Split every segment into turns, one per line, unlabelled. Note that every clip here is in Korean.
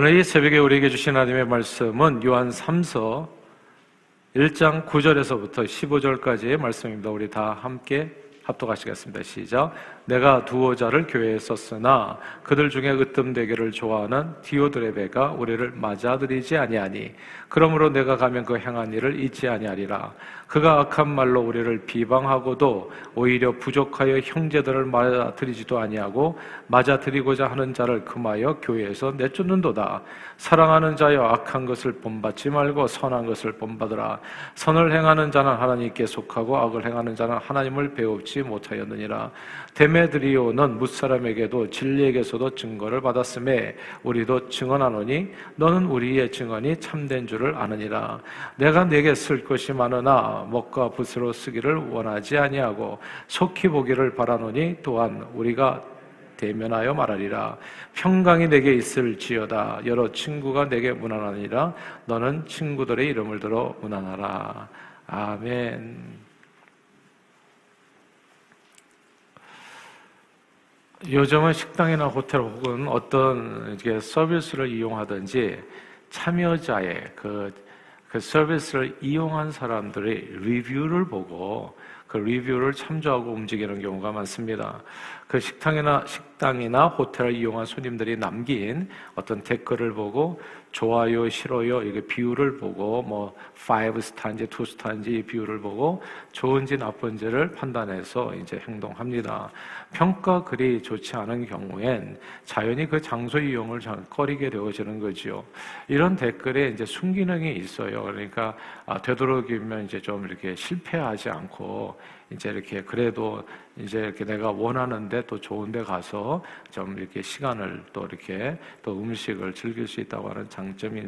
오늘 이 새벽에 우리에게 주신 하나님의 말씀은 요한 3서 1장 9절에서부터 15절까지의 말씀입니다. 우리 다 함께 합독하시겠습니다. 시작. 내가 두어 자를 교회에 썼으나 그들 중에 으뜸되기를 좋아하는 디오드레베가 우리를 맞아들이지 아니하니 그러므로 내가 가면 그 행한 일을 잊지 아니하리라. 그가 악한 말로 우리를 비방하고도 오히려 부족하여 형제들을 맞아들이지도 아니하고 맞아들이고자 하는 자를 금하여 교회에서 내쫓는도다. 사랑하는 자여 악한 것을 본받지 말고 선한 것을 본받으라. 선을 행하는 자는 하나님께 속하고 악을 행하는 자는 하나님을 배웁지 못하였느니라 데메드리오는 무사람에게도 진리에게서도 증거를 받았음에 우리도 증언하노니 너는 우리의 증언이 참된 줄을 아느니라. 내가 내게 쓸 것이 많으나 먹과 붓으로 쓰기를 원하지 아니하고 속히 보기를 바라노니 또한 우리가 대면하여 말하리라. 평강이 내게 있을지어다. 여러 친구가 내게 무난하니라. 너는 친구들의 이름을 들어 무난하라. 아멘 요즘은 식당이나 호텔 혹은 어떤 이게 서비스를 이용하든지 참여자의 그, 그 서비스를 이용한 사람들의 리뷰를 보고 그 리뷰를 참조하고 움직이는 경우가 많습니다. 그 식당이나 식당이나 호텔을 이용한 손님들이 남긴 어떤 댓글을 보고 좋아요, 싫어요, 이게 비율을 보고 뭐 5스타인지 2스타인지 이 비율을 보고 좋은지 나쁜지를 판단해서 이제 행동합니다. 평가 글이 좋지 않은 경우엔 자연히 그 장소 이용을 꺼리게 되어지는 거죠. 이런 댓글에 이제 순기능이 있어요. 그러니까 아, 되도록이면 이제 좀 이렇게 실패하지 않고 이제 이렇게 그래도 이제 이렇게 내가 원하는데 또 좋은데 가서 좀 이렇게 시간을 또 이렇게 또 음식을 즐길 수 있다고 하는 장점이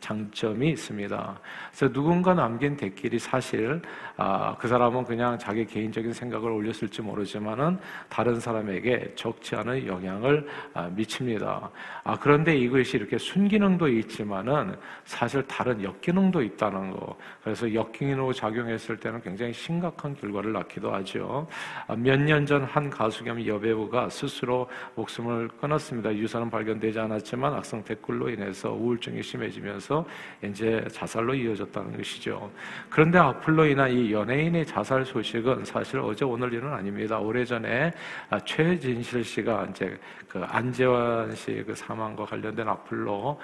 장점이 있습니다. 그래서 누군가 남긴 댓글이 사실 아, 그 사람은 그냥 자기 개인적인 생각을 올렸을지 모르지만은 다른 사람에게 적지 않은 영향을 아, 미칩니다. 아, 그런데 이것이 이렇게 순기능도 있지만은 사실 다른 역기능도 있다는 거. 그래서 역기능으로 작용했을 때는 굉장히 심각한 결과를 낳기도 하죠. 아, 몇년 전 한 가수 겸 여배우가 스스로 목숨을 끊었습니다. 유서는 발견되지 않았지만 악성 댓글로 인해서 우울증이 심해지 면서 이제 자살로 이어졌다는 것이죠. 그런데 악플로 인한 이 연예인의 자살 소식은 사실 어제 오늘 일은 아닙니다. 오래전에 최진실 씨가 이제 그 안재환 씨의 그 사망과 관련된 악플로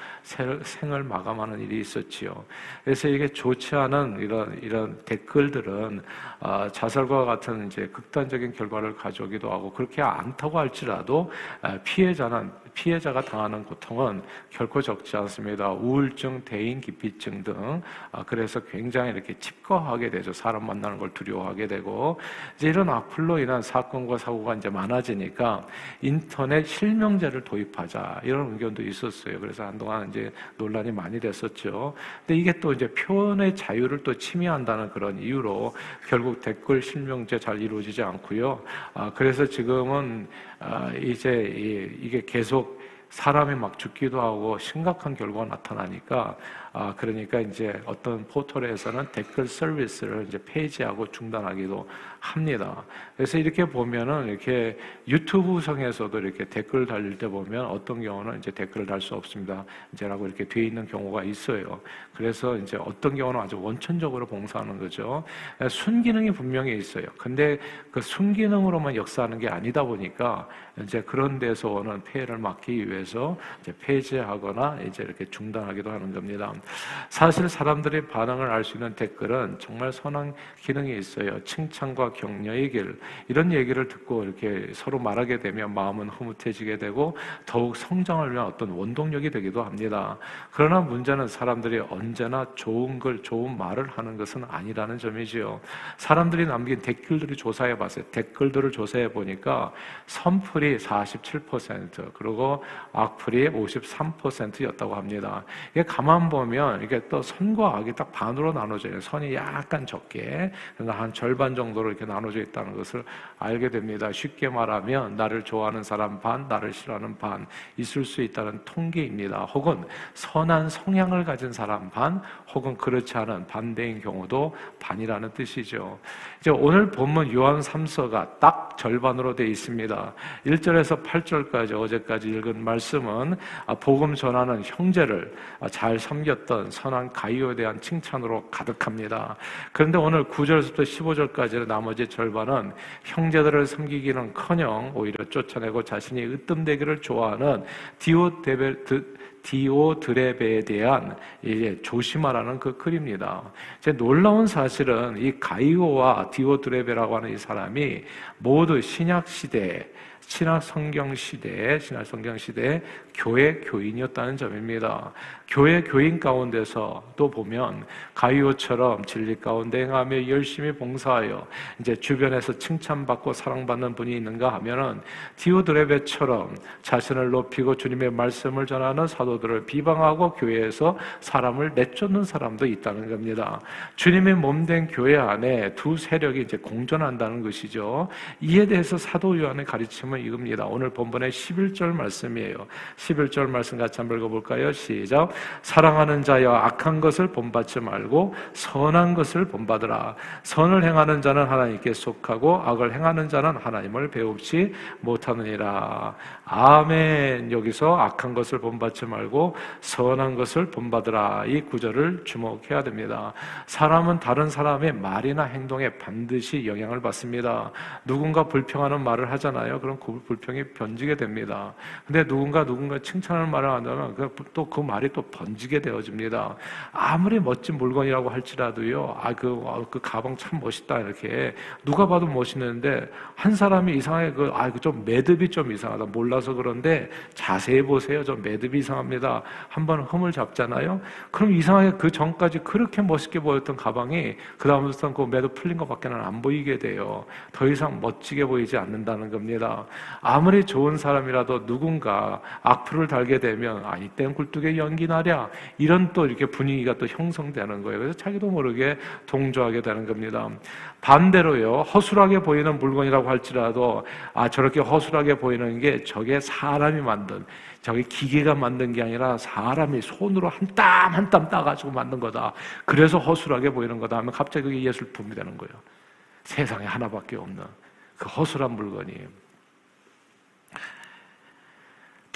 생을 마감하는 일이 있었지요. 그래서 이게 좋지 않은 이런 이런 댓글들은 아, 자살과 같은 이제 극단적인 결과를 가져오기도 하고 그렇게 않다고 할지라도 아, 피해자는 피해자가 당하는 고통은 결코 적지 않습니다. 우울증, 대인 기피증 등 아, 그래서 굉장히 이렇게 찝거하게 되죠. 사람 만나는 걸 두려워하게 되고 이제 이런 악플로 인한 사건과 사고가 이제 많아지니까 인터넷 실명제를 도입하자 이런 의견도 있었어요. 그래서 한동안 이제 논란이 많이 됐었죠. 근데 이게 또 이제 표현의 자유를 또 침해한다는 그런 이유로 결국 댓글 실명제 잘 이루어지지 않고요. 아, 그래서 지금은 아, 이제 이게 계속 사람이 막 죽기도 하고 심각한 결과가 나타나니까 아, 그러니까 이제 어떤 포털에서는 댓글 서비스를 이제 폐지하고 중단하기도 합니다. 그래서 이렇게 보면은 이렇게 유튜브 성에서도 이렇게 댓글 달릴 때 보면 어떤 경우는 이제 댓글을 달 수 없습니다. 이제라고 이렇게 돼 있는 경우가 있어요. 그래서 이제 어떤 경우는 아주 원천적으로 봉사하는 거죠. 순기능이 분명히 있어요. 근데 그 순기능으로만 역사하는 게 아니다 보니까 이제 그런 데서 오는 폐해를 막기 위해서 이제 폐지하거나 이제 이렇게 중단하기도 하는 겁니다. 사실 사람들의 반응을 알 수 있는 댓글은 정말 선한 기능이 있어요. 칭찬과 격려의 길. 이런 얘기를 듣고 이렇게 서로 말하게 되면 마음은 흐뭇해지게 되고 더욱 성장을 위한 어떤 원동력이 되기도 합니다. 그러나 문제는 사람들이 언제나 좋은 걸, 좋은 말을 하는 것은 아니라는 점이지요. 사람들이 남긴 댓글들을 조사해 봤어요. 댓글들을 조사해 보니까 선풀이 47%, 그리고 악플이 53%였다고 합니다. 이게 가만 보면 이게 또 선과 악이 딱 반으로 나눠져요. 선이 약간 적게, 한 절반 정도로 이렇게 나눠져 있다는 것을 알게 됩니다. 쉽게 말하면 나를 좋아하는 사람 반, 나를 싫어하는 반 있을 수 있다는 통계입니다. 혹은 선한 성향을 가진 사람 반, 혹은 그렇지 않은 반대인 경우도 반이라는 뜻이죠. 이제 오늘 본문 요한 3서가 딱 절반으로 되어 있습니다. 1절에서 8절까지 어제까지 읽은 말 말씀은 아, 복음 전하는 형제를 아, 잘 섬겼 던 선한 가이오에 대한 칭찬으로 가득합니다. 그런데 오늘 9절부터 15절까지의 나머지 절반은 형제들을 섬기기는 커녕 오히려 쫓아내고 자신이 으뜸되기를 좋아하는 디오데베 디오드레베에 대한 이제 조심하라는 그 글입니다. 제 놀라운 사실은 이 가이오와 디오드레베라고 하는 이 사람이 모두 신약 시대 신약 성경 시대에 신약 성경 시대에 교회 교인이었다는 점입니다. 교회 교인 가운데서 또 보면 가이오처럼 진리 가운데 행하며 열심히 봉사하여 이제 주변에서 칭찬받고 사랑받는 분이 있는가 하면은 디오드레베처럼 자신을 높이고 주님의 말씀을 전하는 사도들을 비방하고 교회에서 사람을 내쫓는 사람도 있다는 겁니다. 주님의 몸된 교회 안에 두 세력이 이제 공존한다는 것이죠. 이에 대해서 사도 요한의 가르침은 이겁니다. 오늘 본문의 11절 말씀이에요. 11절 말씀 같이 한번 읽어볼까요? 시작. 사랑하는 자여 악한 것을 본받지 말고 선한 것을 본받으라. 선을 행하는 자는 하나님께 속하고 악을 행하는 자는 하나님을 배웁지 못하느니라. 아멘. 여기서 악한 것을 본받지 말고 선한 것을 본받으라. 이 구절을 주목해야 됩니다. 사람은 다른 사람의 말이나 행동에 반드시 영향을 받습니다. 누군가 불평하는 말을 하잖아요. 그럼 그 불평이 번지게 됩니다. 근데 누군가 누군가 칭찬하는 말을 한다면 또그 그 말이 또 번지게 되어집니다. 아무리 멋진 물건이라고 할지라도요. 아, 그, 아, 그 가방 참 멋있다. 이렇게 누가 봐도 멋있는데 한 사람이 이상하게 그, 아, 그좀 매듭이 좀 이상하다. 몰라서 그런데 자세히 보세요. 좀 매듭이 이상합니다. 한번 흠을 잡잖아요. 그럼 이상하게 그 전까지 그렇게 멋있게 보였던 가방이 그 다음부터는 그 매듭 풀린 것밖에는 안 보이게 돼요. 더 이상 멋지게 보이지 않는다는 겁니다. 아무리 좋은 사람이라도 누군가 악플을 달게 되면 아 이땐 굴뚝에 연기 나랴 이런 또 이렇게 분위기가 또 형성되는 거예요. 그래서 자기도 모르게 동조하게 되는 겁니다. 반대로요 허술하게 보이는 물건이라고 할지라도 아 저렇게 허술하게 보이는 게 저게 사람이 만든 저게 기계가 만든 게 아니라 사람이 손으로 한 땀 한 땀 따가지고 만든 거다. 그래서 허술하게 보이는 거다 하면 갑자기 그게 예술품이 되는 거예요. 세상에 하나밖에 없는 그 허술한 물건이.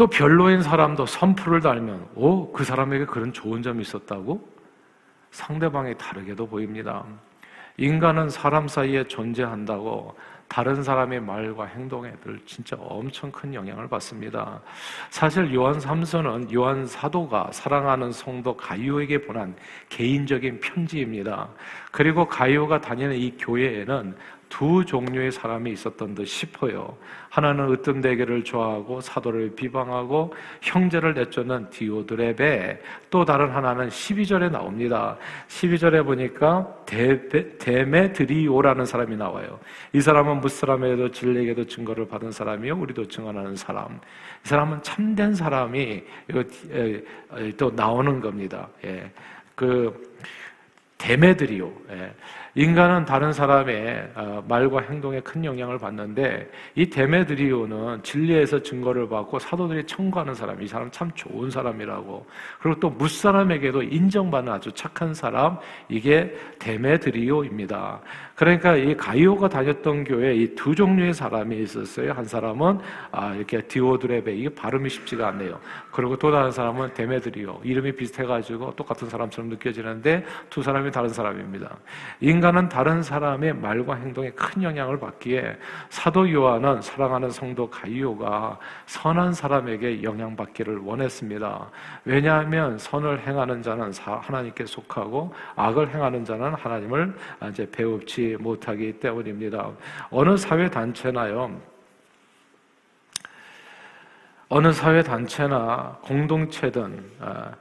또 별로인 사람도 선풀을 달면, 오, 그 사람에게 그런 좋은 점이 있었다고? 상대방이 다르게도 보입니다. 인간은 사람 사이에 존재한다고 다른 사람의 말과 행동에 늘 진짜 엄청 큰 영향을 받습니다. 사실 요한 3서는 요한 사도가 사랑하는 성도 가이오에게 보낸 개인적인 편지입니다. 그리고 가이오가 다니는 이 교회에는 두 종류의 사람이 있었던 듯 싶어요. 하나는 으뜸대계를 좋아하고 사도를 비방하고 형제를 내쫓는 디오드레베 또 다른 하나는 12절에 나옵니다. 12절에 보니까 데메드리오라는 사람이 나와요. 이 사람은 무사람에게도 진리에게도 증거를 받은 사람이요 우리도 증언하는 사람. 이 사람은 참된 사람이 또 나오는 겁니다. 예. 그 데메드리오. 예. 인간은 다른 사람의 어, 말과 행동에 큰 영향을 받는데 이 데메드리오는 진리에서 증거를 받고 사도들이 청구하는 사람, 이 사람 참 좋은 사람이라고. 그리고 또 무사람에게도 인정받는 아주 착한 사람, 이게 데메드리오입니다. 그러니까 이 가이오가 다녔던 교회에 이두 종류의 사람이 있었어요. 한 사람은 아, 이렇게 디오드레베 이게 발음이 쉽지가 않네요. 그리고 또 다른 사람은 데메드리오 이름이 비슷해가지고 똑같은 사람처럼 느껴지는데 두 사람이 다른 사람입니다. 인 간은 다른 사람의 말과 행동에 큰 영향을 받기에 사도 요한은 사랑하는 성도 가이오가 선한 사람에게 영향받기를 원했습니다. 왜냐하면 선을 행하는 자는 하나님께 속하고 악을 행하는 자는 하나님을 이제 배웁지 못하기 때문입니다. 어느 사회 단체나요. 어느 사회 단체나 공동체든 아,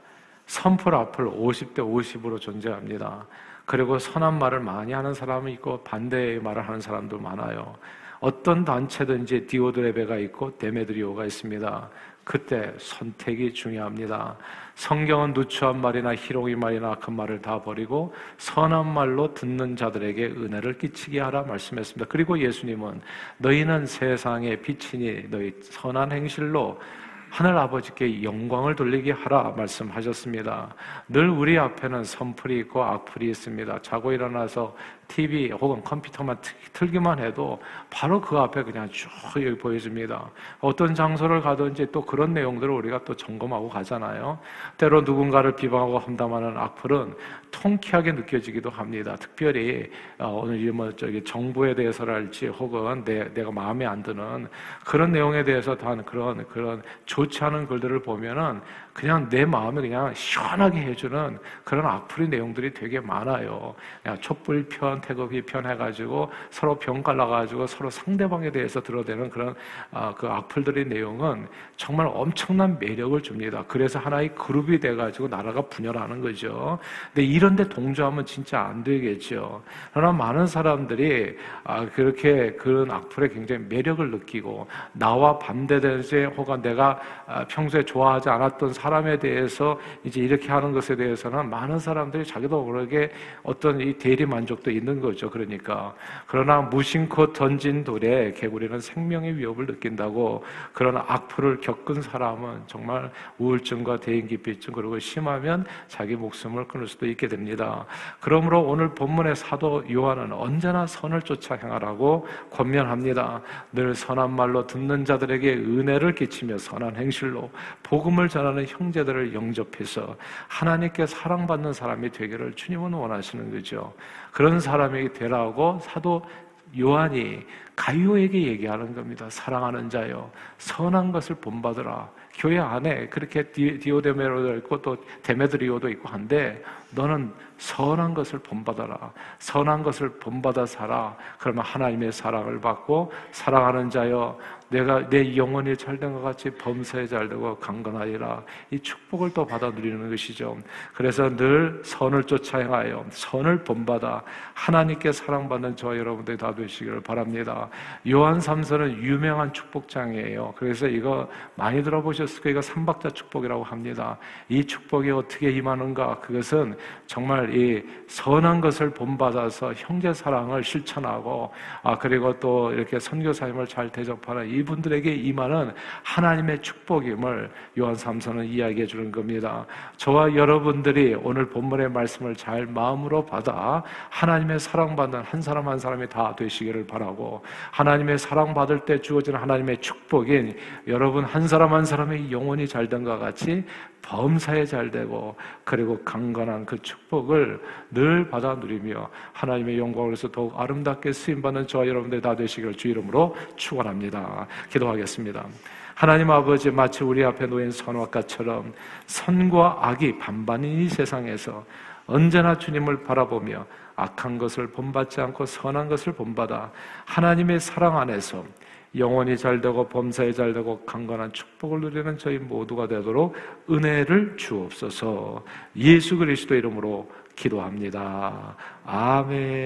선풀 앞을 50대 50으로 존재합니다. 그리고 선한 말을 많이 하는 사람이 있고 반대의 말을 하는 사람도 많아요. 어떤 단체든지 디오드레베가 있고 데메드리오가 있습니다. 그때 선택이 중요합니다. 성경은 누추한 말이나 희롱이 말이나 악한 말을 다 버리고 선한 말로 듣는 자들에게 은혜를 끼치게 하라 말씀했습니다. 그리고 예수님은 너희는 세상의 빛이니 너희 선한 행실로 하늘 아버지께 영광을 돌리게 하라 말씀하셨습니다. 늘 우리 앞에는 선풀이 있고 악풀이 있습니다. 자고 일어나서 TV 혹은 컴퓨터만 틀 기만 해도 바로 그 앞에 그냥 쭉 여기 보여줍니다. 어떤 장소를 가든지 또 그런 내용들을 우리가 또 점검하고 가잖아요. 때로 누군가를 비방하고 험담하는 악플은 통쾌하게 느껴지기도 합니다. 특별히 어, 오늘 뭐 저기 정부에 대해서랄지 혹은 내, 내가 마음에 안 드는 그런 내용에 대해서 단 그런 그런 좋지 않은 글들을 보면은 그냥 내 마음을 그냥 시원하게 해주는 그런 악플의 내용들이 되게 많아요. 그냥 촛불 편, 태극기 편 해가지고 서로 병 갈라가지고 서로 상대방에 대해서 들어대는 그런 아, 그 악플들의 내용은 정말 엄청난 매력을 줍니다. 그래서 하나의 그룹이 돼가지고 나라가 분열하는 거죠. 근데 이런데 동조하면 진짜 안 되겠죠. 그러나 많은 사람들이 아, 그렇게 그런 악플에 굉장히 매력을 느끼고 나와 반대되지 혹은 내가 아, 평소에 좋아하지 않았던 사람에 대해서 이제 이렇게 하는 것에 대해서는 많은 사람들이 자기도 모르게 어떤 이 대리 만족도 있는 거죠. 그러니까 그러나 무심코 던진 돌에 개구리는 생명의 위협을 느낀다고 그런 악플을 겪은 사람은 정말 우울증과 대인기피증 그리고 심하면 자기 목숨을 끊을 수도 있게 됩니다. 그러므로 오늘 본문의 사도 요한은 언제나 선을 쫓아 행하라고 권면합니다. 늘 선한 말로 듣는 자들에게 은혜를 끼치며 선한 행실로 복음을 전하는 형제들을 영접해서 하나님께 사랑받는 사람이 되기를 주님은 원하시는 거죠. 그런 사람이 되라고 사도 요한이 가요에게 얘기하는 겁니다. 사랑하는 자여, 선한 것을 본받으라. 교회 안에 그렇게 디오데메로도 있고 또 데메드리오도 있고 한데 너는 선한 것을 본받아라. 선한 것을 본받아 살아. 그러면 하나님의 사랑을 받고 사랑하는 자여 내가 내 영혼이 잘된 것 같이 범사에 잘되고 강건하리라. 이 축복을 또 받아 누리는 것이죠. 그래서 늘 선을 쫓아 행하여 선을 본받아 하나님께 사랑받는 저와 여러분들이 다 되시기를 바랍니다. 요한 3서는 유명한 축복장이에요. 그래서 이거 많이 들어보셨을 거예요. 이거 삼박자 축복이라고 합니다. 이 축복이 어떻게 임하는가? 그것은 정말 이 선한 것을 본받아서 형제 사랑을 실천하고 아 그리고 또 이렇게 선교 사임을 잘 대접하는 이분들에게 임하는 하나님의 축복임을 요한 3서는 이야기해 주는 겁니다. 저와 여러분들이 오늘 본문의 말씀을 잘 마음으로 받아 하나님의 사랑받는 한 사람 한 사람이 다 되시기를 바라고 하나님의 사랑받을 때 주어지는 하나님의 축복인 여러분 한 사람 한 사람의 영혼이 잘된것 같이 범사에 잘 되고 그리고 강건한 그 축복을 늘 받아 누리며 하나님의 영광을 위해서 더욱 아름답게 쓰임 받는 저와 여러분들 다 되시기를 주 이름으로 축원합니다. 기도하겠습니다. 하나님 아버지 마치 우리 앞에 놓인 선악과처럼 선과 악이 반반인 이 세상에서 언제나 주님을 바라보며 악한 것을 본받지 않고 선한 것을 본받아 하나님의 사랑 안에서 영원히 잘되고 범사에 잘되고 강건한 축복을 누리는 저희 모두가 되도록 은혜를 주옵소서 예수 그리스도 이름으로 기도합니다. 아멘.